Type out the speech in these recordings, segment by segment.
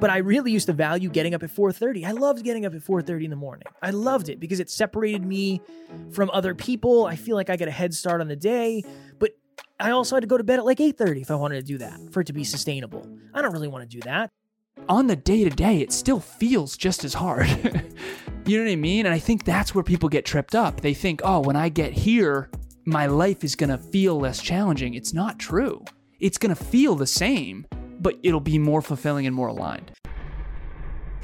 but I really used to value getting up at 4:30. I loved getting up at 4:30 in the morning. I loved it because it separated me from other people. I feel like I get a head start on the day, but I also had to go to bed at like 8:30 if I wanted to do that for it to be sustainable. I don't really want to do that. On the day to day, it still feels just as hard. you know what I mean? And I think that's where people get tripped up. They think, oh, when I get here, my life is going to feel less challenging. It's not true. It's going to feel the same, but it'll be more fulfilling and more aligned.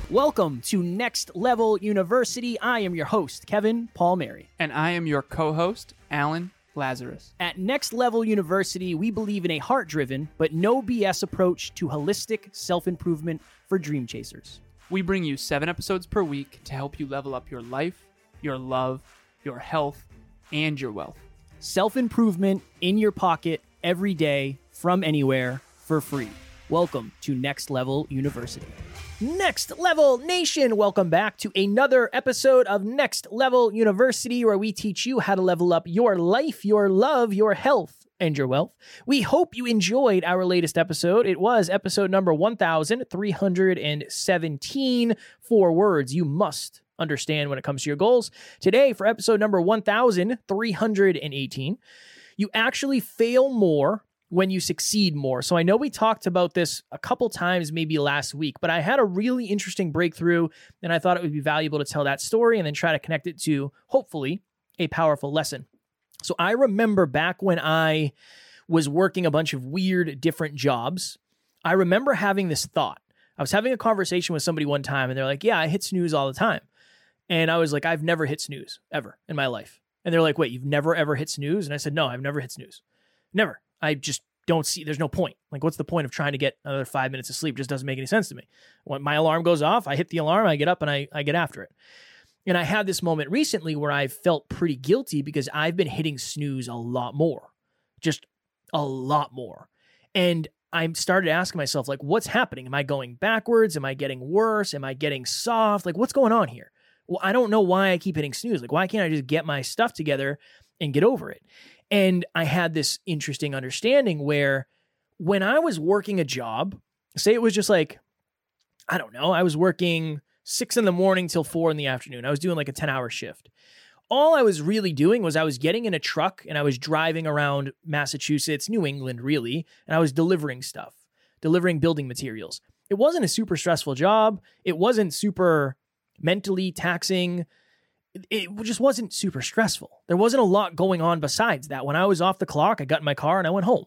Welcome to Next Level University. I am your host, Kevin Palmieri. And I am your co host, Alan Lazaros. At Next Level University, we believe in a heart driven, but no BS approach to holistic self improvement for dream chasers. We bring you seven episodes per week to help you level up your life, your love, your health, and your wealth. Self improvement in your pocket every day from anywhere for free. Welcome to Next Level University. Next Level Nation, welcome back to another episode of Next Level University, where we teach you how to level up your life, your love, your health, and your wealth. We hope you enjoyed our latest episode. It was episode number 1317 Four words you must understand when it comes to your goals. Today, for episode number 1318, you actually fail more when you succeed more. So I know we talked about this a couple times maybe last week, but I had a really interesting breakthrough and I thought it would be valuable to tell that story and then try to connect it to hopefully a powerful lesson. So I remember back when I was working a bunch of weird different jobs, I remember having this thought. I was having a conversation with somebody one time and they're like, "Yeah, I hit snooze all the time." And I was like, "I've never hit snooze ever in my life." And they're like, "Wait, you've never ever hit snooze?" And I said, "No, I've never hit snooze. Never." I just don't see there's no point. Like what's the point of trying to get another 5 minutes of sleep? It just doesn't make any sense to me. When my alarm goes off, I hit the alarm, I get up and I I get after it. And I had this moment recently where I felt pretty guilty because I've been hitting snooze a lot more. Just a lot more. And I started asking myself like what's happening? Am I going backwards? Am I getting worse? Am I getting soft? Like what's going on here? Well, I don't know why I keep hitting snooze. Like why can't I just get my stuff together and get over it? And I had this interesting understanding where when I was working a job, say it was just like, I don't know, I was working six in the morning till four in the afternoon. I was doing like a 10 hour shift. All I was really doing was I was getting in a truck and I was driving around Massachusetts, New England, really, and I was delivering stuff, delivering building materials. It wasn't a super stressful job. It wasn't super mentally taxing it just wasn't super stressful. There wasn't a lot going on besides that. When I was off the clock, I got in my car and I went home.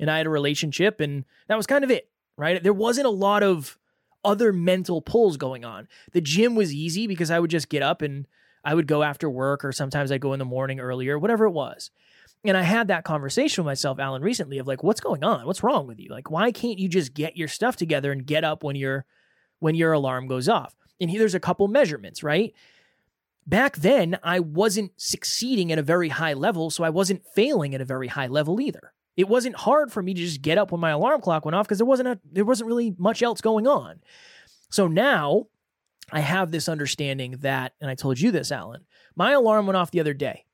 And I had a relationship and that was kind of it, right? There wasn't a lot of other mental pulls going on. The gym was easy because I would just get up and I would go after work or sometimes I'd go in the morning earlier, whatever it was. And I had that conversation with myself, Alan, recently of like, what's going on? What's wrong with you? Like, why can't you just get your stuff together and get up when your when your alarm goes off? And here there's a couple measurements, right? Back then, I wasn't succeeding at a very high level, so I wasn't failing at a very high level either. It wasn't hard for me to just get up when my alarm clock went off because there wasn't a, there wasn't really much else going on. So now I have this understanding that, and I told you this, Alan, my alarm went off the other day.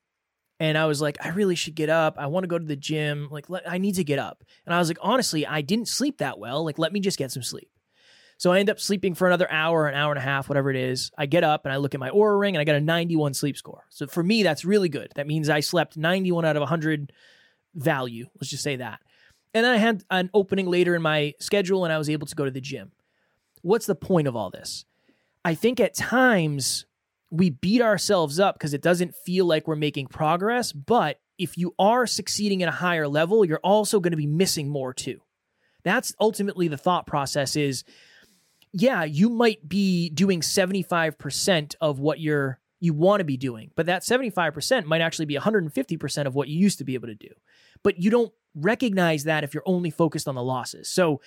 And I was like, I really should get up. I want to go to the gym. Like, I need to get up. And I was like, honestly, I didn't sleep that well. Like, let me just get some sleep. So I end up sleeping for another hour, an hour and a half, whatever it is. I get up and I look at my Oura ring and I got a 91 sleep score. So for me, that's really good. That means I slept 91 out of 100 value. Let's just say that. And then I had an opening later in my schedule and I was able to go to the gym. What's the point of all this? I think at times we beat ourselves up because it doesn't feel like we're making progress. But if you are succeeding at a higher level, you're also going to be missing more too. That's ultimately the thought process is yeah, you might be doing 75% of what you're you want to be doing, but that 75% might actually be 150% of what you used to be able to do. But you don't recognize that if you're only focused on the losses. So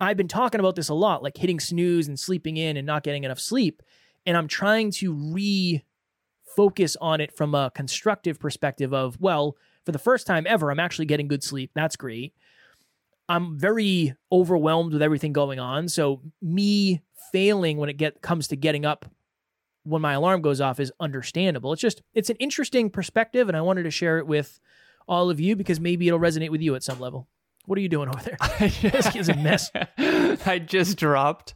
I've been talking about this a lot, like hitting snooze and sleeping in and not getting enough sleep. And I'm trying to re focus on it from a constructive perspective of, well, for the first time ever, I'm actually getting good sleep. That's great. I'm very overwhelmed with everything going on. So me failing when it get comes to getting up when my alarm goes off is understandable. It's just it's an interesting perspective and I wanted to share it with all of you because maybe it'll resonate with you at some level. What are you doing over there? I This kid's a mess. I just dropped.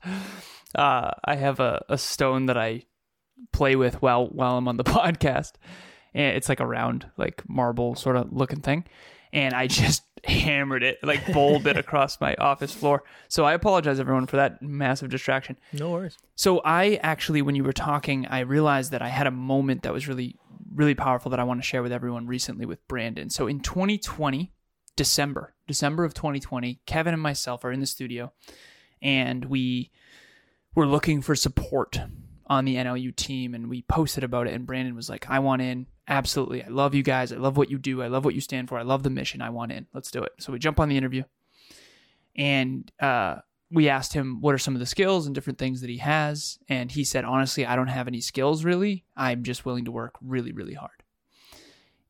Uh, I have a, a stone that I play with while while I'm on the podcast, and it's like a round, like marble sort of looking thing, and I just hammered it, like bowled it across my office floor. So I apologize everyone for that massive distraction. No worries. So I actually, when you were talking, I realized that I had a moment that was really, really powerful that I want to share with everyone recently with Brandon. So in 2020, December, December of 2020, Kevin and myself are in the studio, and we were looking for support on the NLU team, and we posted about it. And Brandon was like, "I want in, absolutely. I love you guys. I love what you do. I love what you stand for. I love the mission. I want in. Let's do it." So we jump on the interview, and uh, we asked him what are some of the skills and different things that he has and he said honestly i don't have any skills really i'm just willing to work really really hard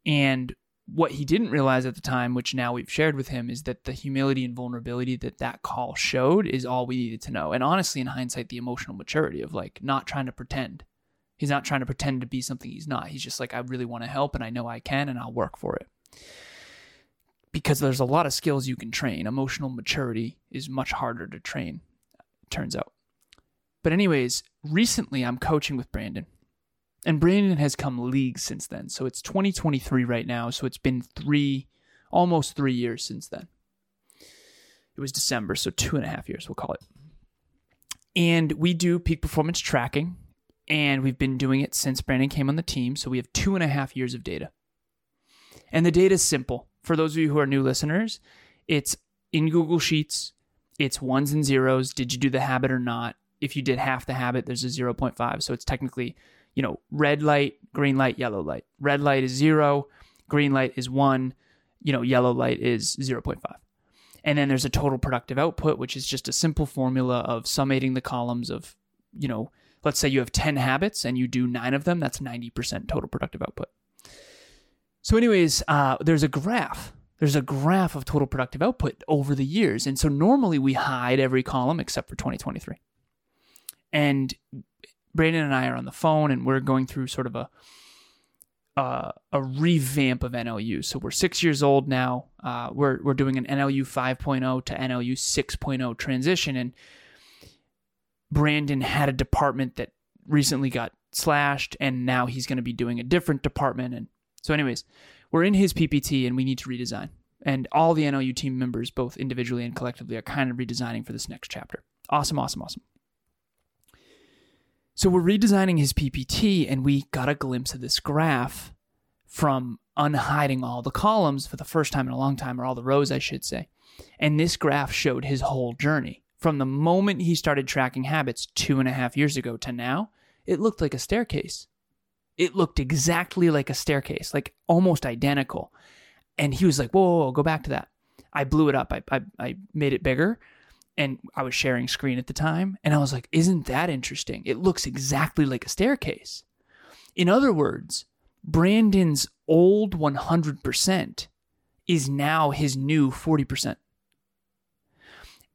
and what he didn't realize at the time which now we've shared with him is that the humility and vulnerability that that call showed is all we needed to know and honestly in hindsight the emotional maturity of like not trying to pretend he's not trying to pretend to be something he's not he's just like i really want to help and i know i can and i'll work for it because there's a lot of skills you can train. Emotional maturity is much harder to train, turns out. But, anyways, recently I'm coaching with Brandon, and Brandon has come leagues since then. So it's 2023 right now. So it's been three, almost three years since then. It was December, so two and a half years, we'll call it. And we do peak performance tracking, and we've been doing it since Brandon came on the team. So we have two and a half years of data. And the data is simple for those of you who are new listeners, it's in Google Sheets. It's ones and zeros. Did you do the habit or not? If you did half the habit, there's a 0.5. So it's technically, you know, red light, green light, yellow light. Red light is zero, green light is one, you know, yellow light is 0.5. And then there's a total productive output, which is just a simple formula of summating the columns of, you know, let's say you have 10 habits and you do nine of them, that's 90% total productive output. So, anyways, uh, there's a graph. There's a graph of total productive output over the years. And so normally we hide every column except for 2023. And Brandon and I are on the phone and we're going through sort of a uh, a revamp of NLU. So we're six years old now. Uh, we're we're doing an NLU 5.0 to NLU 6.0 transition, and Brandon had a department that recently got slashed, and now he's going to be doing a different department. And so, anyways, we're in his PPT and we need to redesign. And all the NLU team members, both individually and collectively, are kind of redesigning for this next chapter. Awesome, awesome, awesome. So we're redesigning his PPT and we got a glimpse of this graph from unhiding all the columns for the first time in a long time, or all the rows, I should say. And this graph showed his whole journey from the moment he started tracking habits two and a half years ago to now. It looked like a staircase it looked exactly like a staircase, like almost identical. And he was like, whoa, whoa, whoa go back to that. I blew it up. I, I, I made it bigger and I was sharing screen at the time. And I was like, isn't that interesting? It looks exactly like a staircase. In other words, Brandon's old 100% is now his new 40%.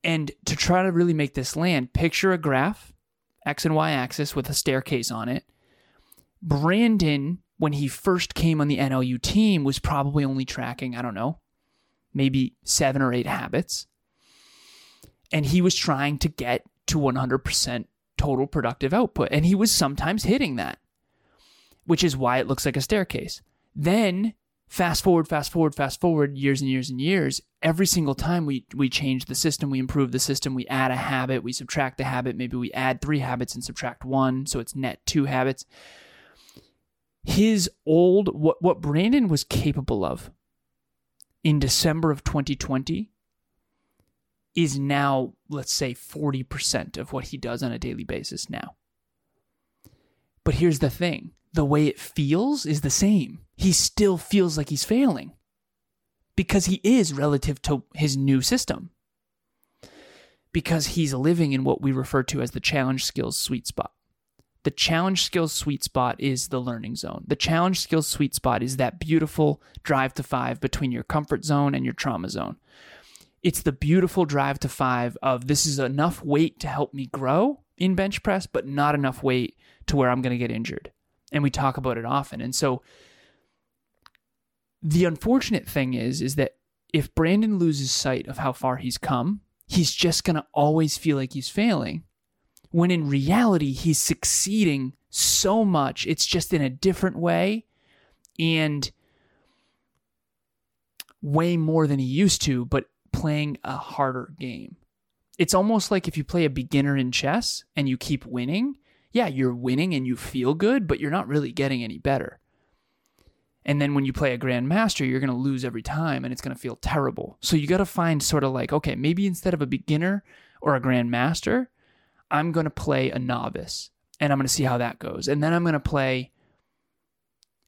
And to try to really make this land, picture a graph, X and Y axis with a staircase on it, Brandon, when he first came on the NLU team, was probably only tracking, I don't know, maybe seven or eight habits. And he was trying to get to 100% total productive output. And he was sometimes hitting that, which is why it looks like a staircase. Then, fast forward, fast forward, fast forward, years and years and years, every single time we, we change the system, we improve the system, we add a habit, we subtract the habit, maybe we add three habits and subtract one. So it's net two habits his old what what Brandon was capable of in December of 2020 is now let's say 40% of what he does on a daily basis now. But here's the thing, the way it feels is the same. He still feels like he's failing because he is relative to his new system. Because he's living in what we refer to as the challenge skills sweet spot. The challenge skills sweet spot is the learning zone. The challenge skills sweet spot is that beautiful drive to five between your comfort zone and your trauma zone. It's the beautiful drive to five of this is enough weight to help me grow in bench press, but not enough weight to where I'm going to get injured. And we talk about it often. And so the unfortunate thing is, is that if Brandon loses sight of how far he's come, he's just going to always feel like he's failing. When in reality, he's succeeding so much. It's just in a different way and way more than he used to, but playing a harder game. It's almost like if you play a beginner in chess and you keep winning, yeah, you're winning and you feel good, but you're not really getting any better. And then when you play a grandmaster, you're going to lose every time and it's going to feel terrible. So you got to find sort of like, okay, maybe instead of a beginner or a grandmaster, I'm going to play a novice and I'm going to see how that goes. And then I'm going to play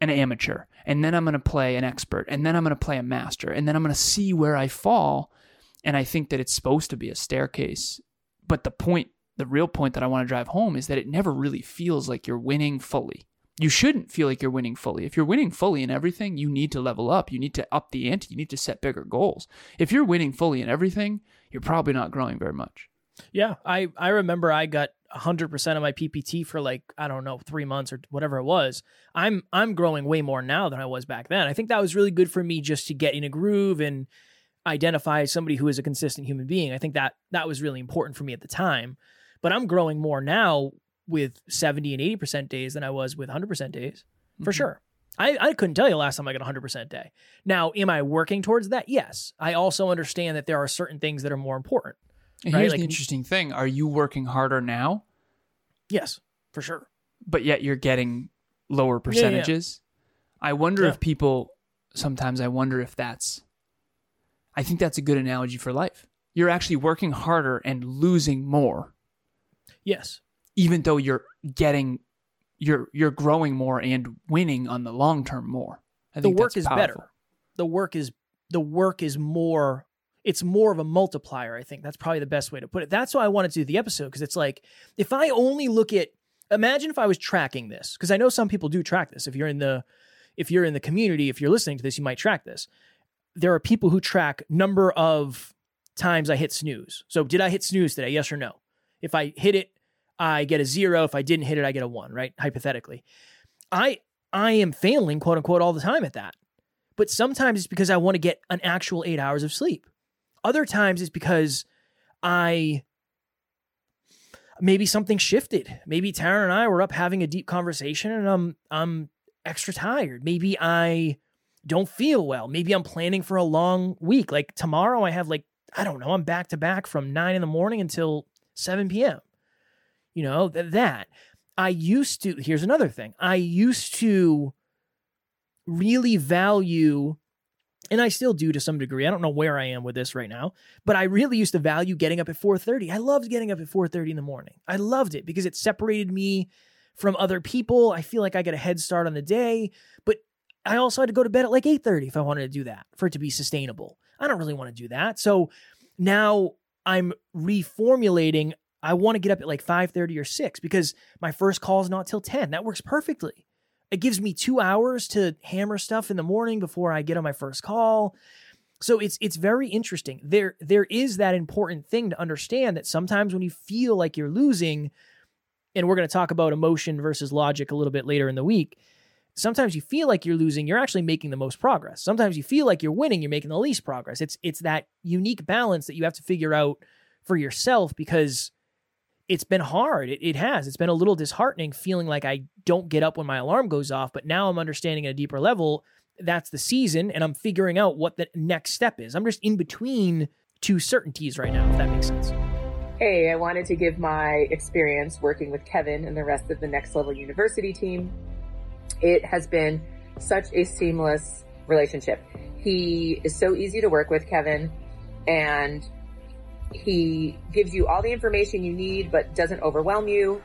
an amateur. And then I'm going to play an expert. And then I'm going to play a master. And then I'm going to see where I fall. And I think that it's supposed to be a staircase. But the point, the real point that I want to drive home is that it never really feels like you're winning fully. You shouldn't feel like you're winning fully. If you're winning fully in everything, you need to level up. You need to up the ante. You need to set bigger goals. If you're winning fully in everything, you're probably not growing very much. Yeah, I I remember I got 100% of my PPT for like I don't know, 3 months or whatever it was. I'm I'm growing way more now than I was back then. I think that was really good for me just to get in a groove and identify somebody who is a consistent human being. I think that that was really important for me at the time. But I'm growing more now with 70 and 80% days than I was with 100% days. For mm-hmm. sure. I, I couldn't tell you last time I got a 100% day. Now, am I working towards that? Yes. I also understand that there are certain things that are more important. And right? here's like, the interesting thing: Are you working harder now? Yes, for sure. But yet you're getting lower percentages. Yeah, yeah. I wonder yeah. if people. Sometimes I wonder if that's. I think that's a good analogy for life. You're actually working harder and losing more. Yes. Even though you're getting, you're you're growing more and winning on the long term more. the work is powerful. better. The work is the work is more it's more of a multiplier. I think that's probably the best way to put it. That's why I wanted to do the episode because it's like if I only look at imagine if I was tracking this because I know some people do track this. If you're in the if you're in the community, if you're listening to this, you might track this. There are people who track number of times I hit snooze. So did I hit snooze today? Yes or no? If I hit it, I get a zero. If I didn't hit it, I get a one, right? Hypothetically. I I am failing, quote unquote, all the time at that. But sometimes it's because I want to get an actual eight hours of sleep. Other times it's because I maybe something shifted. Maybe Tara and I were up having a deep conversation and I'm I'm extra tired. Maybe I don't feel well. Maybe I'm planning for a long week. Like tomorrow I have like I don't know, I'm back to back from 9 in the morning until 7 p.m. You know, th- that. I used to here's another thing. I used to really value and I still do to some degree. I don't know where I am with this right now, but I really used to value getting up at 4:30. I loved getting up at 4:30 in the morning. I loved it because it separated me from other people. I feel like I get a head start on the day, but I also had to go to bed at like 8:30 if I wanted to do that for it to be sustainable. I don't really want to do that. So now I'm reformulating I want to get up at like 5:30 or 6 because my first call is not till 10. That works perfectly. It gives me two hours to hammer stuff in the morning before I get on my first call. So it's it's very interesting. There there is that important thing to understand that sometimes when you feel like you're losing, and we're going to talk about emotion versus logic a little bit later in the week. Sometimes you feel like you're losing, you're actually making the most progress. Sometimes you feel like you're winning, you're making the least progress. It's it's that unique balance that you have to figure out for yourself because it's been hard. It, it has. It's been a little disheartening feeling like I don't get up when my alarm goes off. But now I'm understanding at a deeper level that's the season and I'm figuring out what the next step is. I'm just in between two certainties right now, if that makes sense. Hey, I wanted to give my experience working with Kevin and the rest of the Next Level University team. It has been such a seamless relationship. He is so easy to work with, Kevin, and he gives you all the information you need, but doesn't overwhelm you.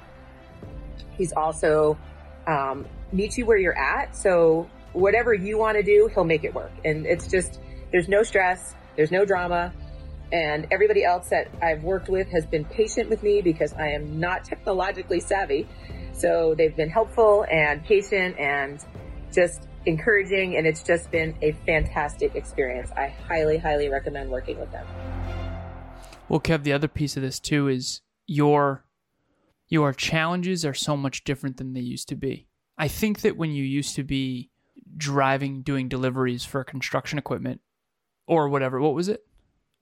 He's also um, meets you where you're at. So whatever you want to do, he'll make it work. And it's just there's no stress, there's no drama. And everybody else that I've worked with has been patient with me because I am not technologically savvy. So they've been helpful and patient and just encouraging. And it's just been a fantastic experience. I highly, highly recommend working with them. Well, Kev, the other piece of this too is your your challenges are so much different than they used to be. I think that when you used to be driving doing deliveries for construction equipment or whatever. What was it?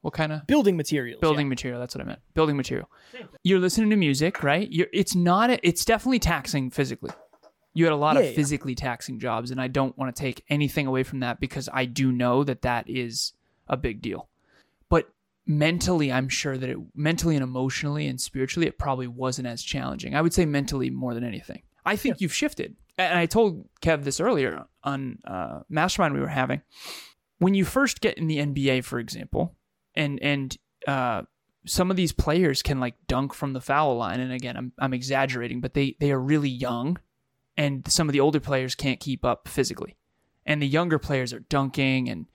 What kind of Building materials. building material? That's what I meant. Building material. You're listening to music, right? You're. It's not. A, it's definitely taxing physically. You had a lot Yeah, of yeah. physically taxing jobs, and I don't want to take anything away from that because I do know that that is a big deal. Mentally, I'm sure that it mentally and emotionally and spiritually, it probably wasn't as challenging. I would say mentally more than anything. I think you've shifted, and I told Kev this earlier on uh, Mastermind we were having. When you first get in the NBA, for example, and and uh, some of these players can like dunk from the foul line, and again, I'm I'm exaggerating, but they they are really young, and some of the older players can't keep up physically, and the younger players are dunking and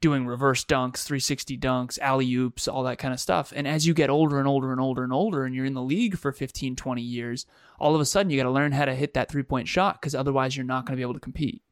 doing reverse dunks, 360 dunks, alley oops, all that kind of stuff. And as you get older and older and older and older, and you're in the league for 15, 20 years, all of a sudden you got to learn how to hit that three point shot because otherwise you're not going to be able to compete.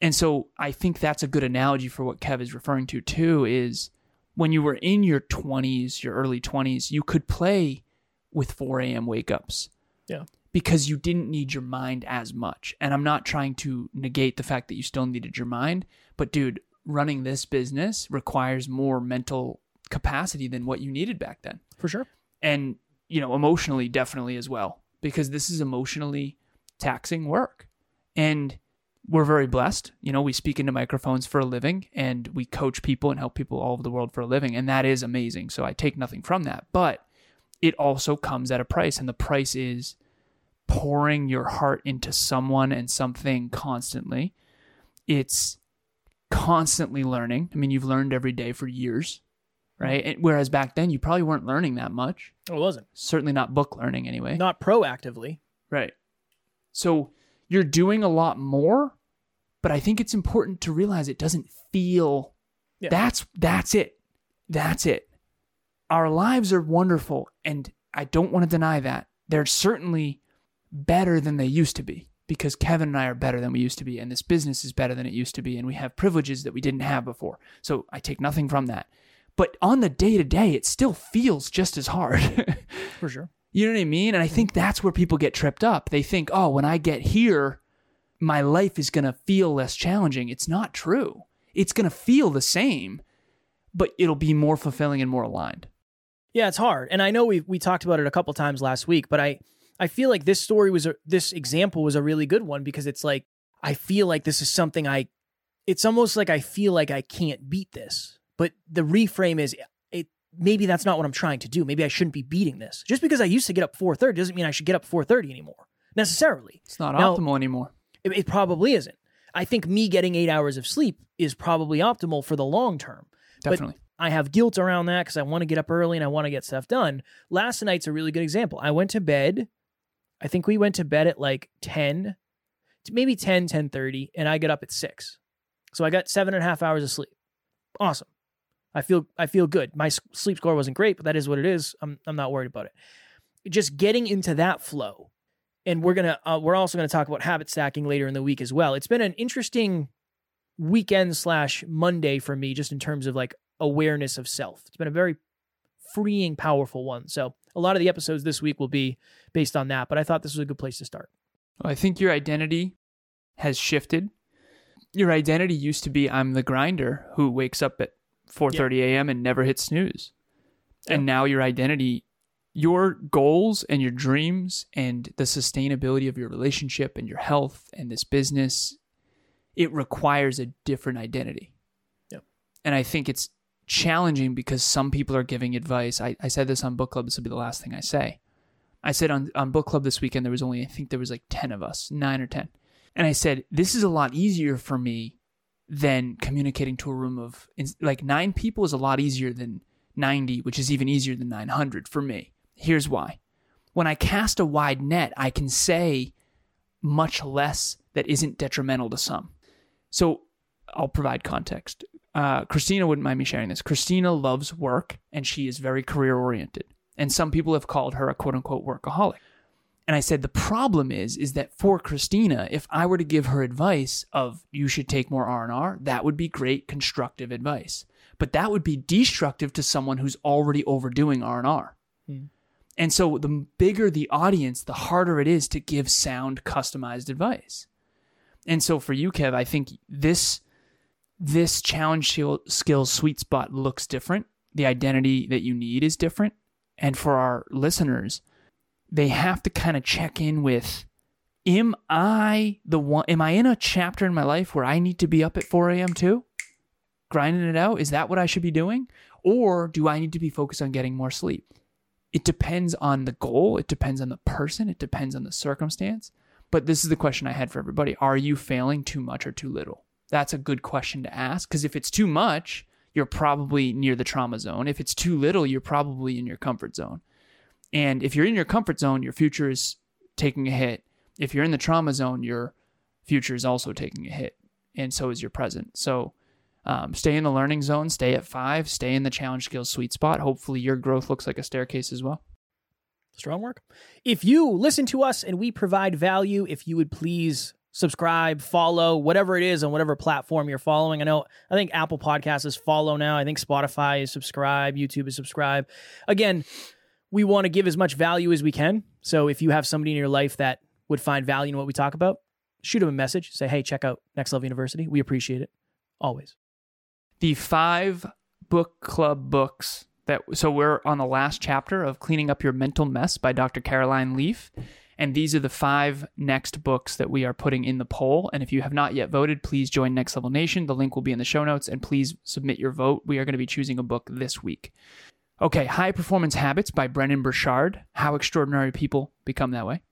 And so I think that's a good analogy for what Kev is referring to too is when you were in your 20s, your early 20s, you could play with 4 a.m. wake ups. Yeah. Because you didn't need your mind as much. And I'm not trying to negate the fact that you still needed your mind, but dude, running this business requires more mental capacity than what you needed back then. For sure. and you know emotionally definitely as well because this is emotionally taxing work. And we're very blessed. You know we speak into microphones for a living and we coach people and help people all over the world for a living and that is amazing. So i take nothing from that. But it also comes at a price and the price is pouring your heart into someone and something constantly. It's constantly learning i mean you've learned every day for years mm-hmm. right and whereas back then you probably weren't learning that much oh, It wasn't. certainly not book learning anyway. Not proactively. Right. So you're doing a lot more, but I think it's important to realize it doesn't feel Yeah. that's that's it. That's it. Our lives are wonderful and I don't want to deny that. They're certainly better than they used to be because Kevin and I are better than we used to be and this business is better than it used to be and we have privileges that we didn't have before. So I take nothing from that. But on the day to day, it still feels just as hard. For sure. You know what I mean? And I think that's where people get tripped up. They think, oh, when I get here, my life is going to feel less challenging. It's not true. It's going to feel the same, but it'll be more fulfilling and more aligned. Yeah, it's hard. And I know we we talked about it a couple times last week, but I I feel like this story was a this example was a really good one because it's like I feel like this is something I it's almost like I feel like I can't beat this. But the reframe is it maybe that's not what I'm trying to do. Maybe I shouldn't be beating this. Just because I used to get up 4:30 doesn't mean I should get up 4:30 anymore necessarily. It's not Now- optimal anymore. It, it probably isn't. I think me getting 8 hours of sleep is probably optimal for the long term. Definitely. I have guilt around that because I want to get up early and I want to get stuff done. Last night's a really good example. I went to bed. I think we went to bed at like 10, maybe 10, 10.30, and I get up at 6. So I got seven and a half hours of sleep. Awesome. I feel I feel good. My sleep score wasn't great, but that is what it is. I'm I'm not worried about it. Just getting into that flow, and we're gonna uh, we're also gonna talk about habit stacking later in the week as well. It's been an interesting weekend slash Monday for me, just in terms of like awareness of self. It's been a very freeing, powerful one. So a lot of the episodes this week will be based on that. But I thought this was a good place to start. I think your identity has shifted. Your identity used to be I'm the grinder who wakes up at 4:30 a.m. and never hits snooze. And now your identity your goals and your dreams and the sustainability of your relationship and your health and this business it requires a different identity. Yep. And I think it's challenging because some people are giving advice. I, I said this on book club, this will be the last thing I say. I said on, on book club this weekend there was only I think there was like 10 of us, 9 or 10. And I said this is a lot easier for me than communicating to a room of like 9 people is a lot easier than 90, which is even easier than 900 for me. Here's why. When I cast a wide net, I can say much less that isn't detrimental to some. So I'll provide context. Uh, Christina wouldn't mind me sharing this. Christina loves work and she is very career oriented. And some people have called her a quote unquote workaholic. And I said the problem is is that for Christina, if I were to give her advice of you should take more R&R, that would be great constructive advice. But that would be destructive to someone who's already overdoing R&R. Hmm. And so the bigger the audience, the harder it is to give sound customized advice. And so for you Kev, I think this this challenge skill- sweet spot looks different. The identity that you need is different. And for our listeners, they have to kind of check in with am I the one am I in a chapter in my life where I need to be up at 4 a.m. too? Grinding it out? Is that what I should be doing? Or do I need to be focused on getting more sleep? It depends on the goal, it depends on the person, it depends on the circumstance. But this is the question I had for everybody. Are you failing too much or too little? That's a good question to ask because if it's too much, you're probably near the trauma zone. If it's too little, you're probably in your comfort zone. And if you're in your comfort zone, your future is taking a hit. If you're in the trauma zone, your future is also taking a hit, and so is your present. So um, stay in the learning zone, stay at five, stay in the challenge skills sweet spot. Hopefully, your growth looks like a staircase as well. Strong work. If you listen to us and we provide value, if you would please subscribe, follow, whatever it is on whatever platform you're following. I know I think Apple Podcasts is follow now. I think Spotify is subscribe, YouTube is subscribe. Again, we want to give as much value as we can. So if you have somebody in your life that would find value in what we talk about, shoot them a message. Say, hey, check out Next Level University. We appreciate it. Always. The five book club books that so we're on the last chapter of Cleaning Up Your Mental Mess by Dr. Caroline Leaf. And these are the five next books that we are putting in the poll. And if you have not yet voted, please join Next Level Nation. The link will be in the show notes and please submit your vote. We are going to be choosing a book this week. Okay, High Performance Habits by Brendon Burchard. How extraordinary people become that way.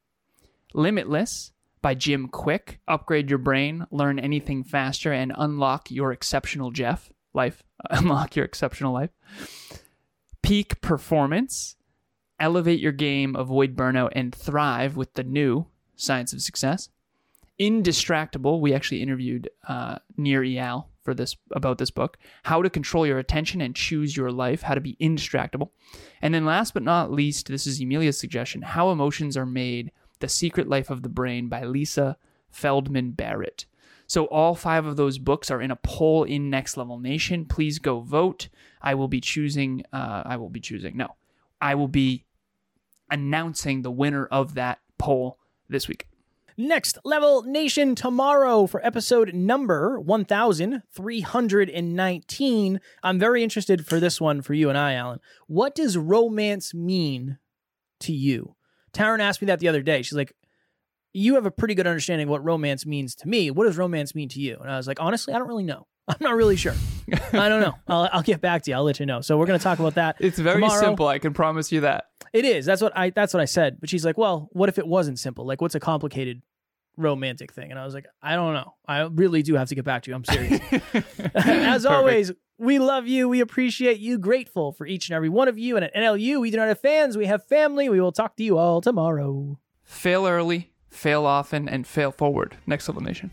Limitless by Jim Kwik Upgrade your brain, learn anything faster, and unlock your exceptional Jeff life. Unlock your exceptional life. Peak Performance. Elevate your game, avoid burnout, and thrive with the new Science of Success. Indistractable. We actually interviewed uh, Nir Eyal for this about this book. How to control your attention and choose your life. How to be indistractable. And then last but not least, this is Emilia's suggestion: How emotions are made. The Secret Life of the Brain by Lisa Feldman Barrett. So all five of those books are in a poll in Next Level Nation. Please go vote. I will be choosing. Uh, I will be choosing. No, I will be announcing the winner of that poll this week. Next Level Nation tomorrow for episode number 1319. I'm very interested for this one for you and I, Alan. What does romance mean to you? Taryn asked me that the other day. She's like, You have a pretty good understanding of what romance means to me. What does romance mean to you? And I was like, Honestly, I don't really know. I'm not really sure. I don't know. I'll, I'll get back to you. I'll let you know. So we're going to talk about that. It's very tomorrow. simple. I can promise you that. It is. That's what I. That's what I said. But she's like, "Well, what if it wasn't simple? Like, what's a complicated romantic thing?" And I was like, "I don't know. I really do have to get back to you. I'm serious." As always, we love you. We appreciate you. Grateful for each and every one of you. And at NLU, we do not have fans. We have family. We will talk to you all tomorrow. Fail early, fail often, and fail forward. Next Level Nation.